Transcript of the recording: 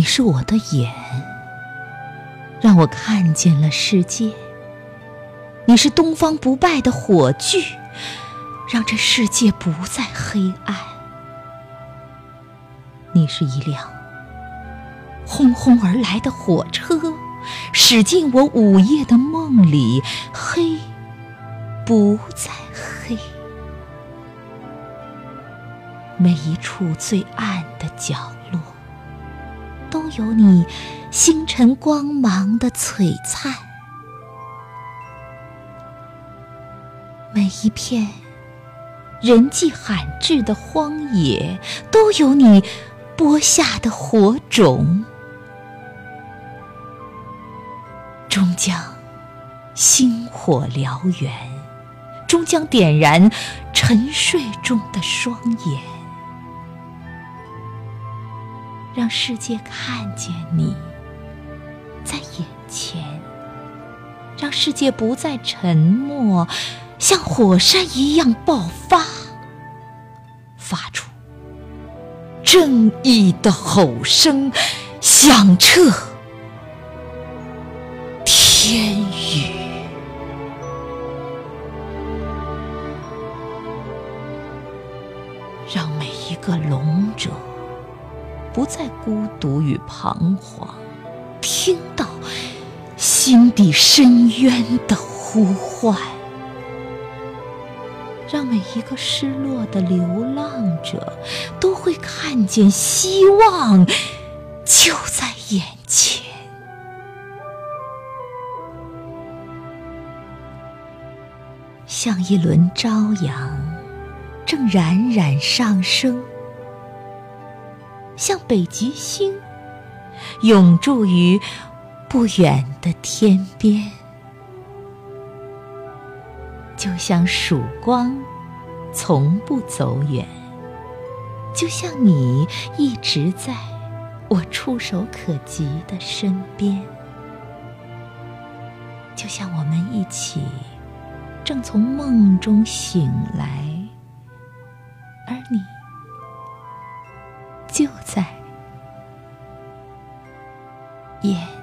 你是我的眼，让我看见了世界；你是东方不败的火炬，让这世界不再黑暗；你是一辆轰轰而来的火车，驶进我午夜的梦里，黑不再黑。每一处最暗的角落有你星辰光芒的璀璨；每一片人迹罕至的荒野，都有你播下的火种。终将星火燎原，终将点燃沉睡中的双眼。让世界看见你在眼前，让世界不再沉默，像火山一样爆发，发出正义的吼声，响彻天宇，让每一个聋者。不再孤独与彷徨，听到心底深渊的呼唤，让每一个失落的流浪者都会看见希望就在眼前，像一轮朝阳正冉冉上升。像北极星，永驻于不远的天边；就像曙光，从不走远；就像你一直在我触手可及的身边；就像我们一起正从梦中醒来。而你就在眼